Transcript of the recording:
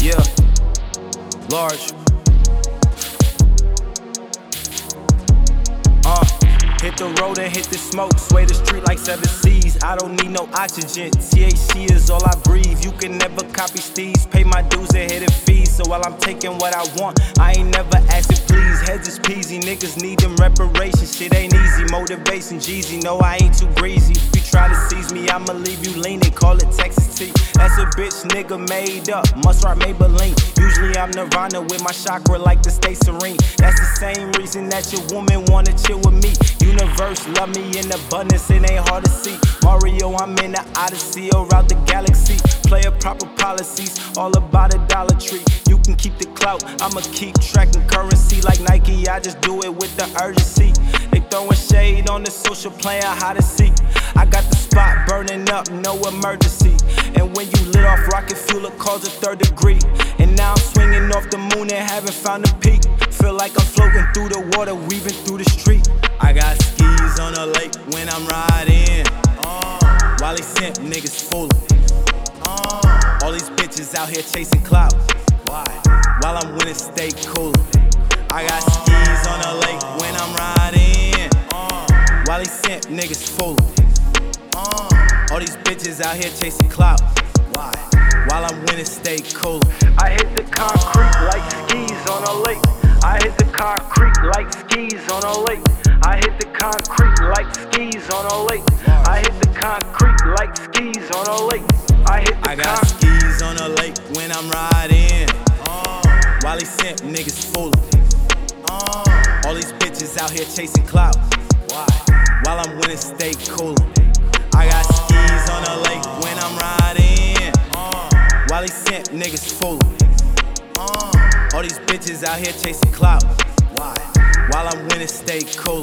Yeah, large. Uh, hit the road and hit the smoke, sway the street like seven seas. I don't need no oxygen, THC is all I breathe. You can never copy Steve's, pay my dues and hidden fees. So while I'm taking what I want, I ain't never asking please. Heads is peasy, niggas need them reparations. Shit ain't easy, motivation Jeezy. No, I ain't too greasy. If you try to seize me, I'ma leave you leaning. Call it Texas T. That's a bitch nigga made up. Must write Maybelline. Usually I'm Nirvana with my chakra like to stay serene. That's the same reason that your woman wanna chill with me. Universe love me in abundance, it ain't hard to see. Mario, I'm in the Odyssey around the galaxy. Player proper policies, all about a Dollar Tree. You can keep the clout, I'ma keep tracking currency like Nike. I just do it with the urgency. They throwing shade on the social plan, how to see. I got the spot burning up, no emergency. And when you lit off rocket fuel, it caused a third degree. And now I'm swinging off the moon and haven't found a peak. Feel like I'm floating through the water, weaving through the street. I got skis on the lake when I'm riding. Uh, while they simp niggas fooling. Uh, all these bitches out here chasing clout. Why? While I'm winning, stay cool. I got skis on the lake when I'm riding. Uh, while these simp niggas fooling. Uh, all these bitches out here chasing clout. Why? While I'm winning, stay cool. I hit the concrete like skis on a lake. I hit the concrete like skis on a lake. I hit the concrete like skis on a lake. I hit the concrete like skis on a lake. I hit the concrete. I got skis on a lake when I'm riding. Uh, while these sent niggas fooling. Uh, all these bitches out here chasing clout. Why? While I'm winning, stay cool. I got skis on the lake when I'm riding. Uh, while these simp niggas fooling. All these bitches out here chasing clout. Why? While I'm winning, stay cool.